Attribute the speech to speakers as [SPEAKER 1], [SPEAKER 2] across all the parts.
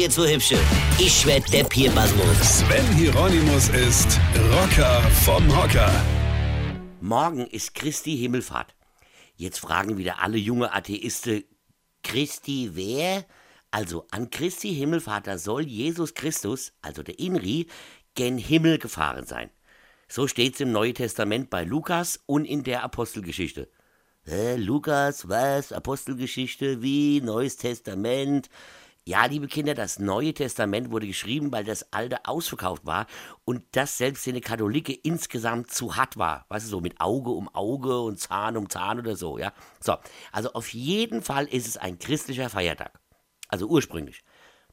[SPEAKER 1] jetzt so hübsche. Ich werd der Pierpasmus.
[SPEAKER 2] Sven Hieronymus ist Rocker vom Hocker.
[SPEAKER 3] Morgen ist Christi Himmelfahrt. Jetzt fragen wieder alle junge Atheisten, Christi wer? Also an Christi Himmelfahrt, da soll Jesus Christus, also der Inri, gen Himmel gefahren sein. So steht's im Neuen Testament bei Lukas und in der Apostelgeschichte. Hä, Lukas, was? Apostelgeschichte, wie? Neues Testament? Ja, liebe Kinder, das Neue Testament wurde geschrieben, weil das Alte ausverkauft war und das selbst in den Katholike insgesamt zu hart war. Weißt du, so mit Auge um Auge und Zahn um Zahn oder so, ja? So, also auf jeden Fall ist es ein christlicher Feiertag. Also ursprünglich.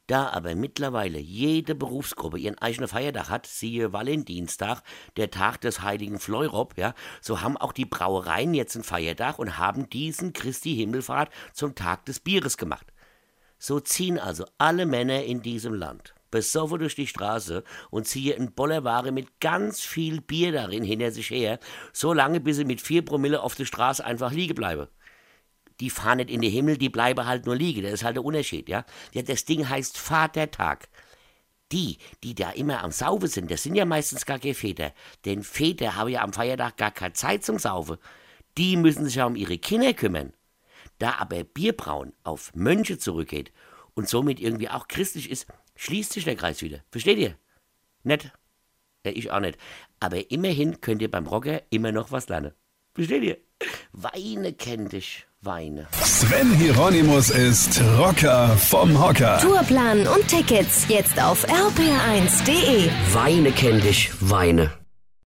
[SPEAKER 3] Da aber mittlerweile jede Berufsgruppe ihren eigenen Feiertag hat, siehe Valentinstag, der Tag des heiligen Fleurop, ja, so haben auch die Brauereien jetzt einen Feiertag und haben diesen Christi Himmelfahrt zum Tag des Bieres gemacht. So ziehen also alle Männer in diesem Land besoffen durch die Straße und ziehen in Bollerware mit ganz viel Bier darin hinter sich her, so lange bis sie mit vier Promille auf der Straße einfach liegen bleiben die fahren nicht in den Himmel, die bleiben halt nur liegen. Das ist halt der Unterschied, ja. ja das Ding heißt Vatertag. Die, die da immer am Saufen sind, das sind ja meistens gar keine Väter. Denn Väter haben ja am Feiertag gar keine Zeit zum Saufen. Die müssen sich ja um ihre Kinder kümmern. Da aber Bierbrauen auf Mönche zurückgeht und somit irgendwie auch christlich ist, schließt sich der Kreis wieder. Versteht ihr? Nett? Ja, ich auch nicht. Aber immerhin könnt ihr beim Rocker immer noch was lernen. Versteht ihr? Weine kennt dich. Weine.
[SPEAKER 2] Sven Hieronymus ist Rocker vom Hocker.
[SPEAKER 4] Tourplan und Tickets jetzt auf rpr1.de.
[SPEAKER 1] Weine kenn dich, Weine.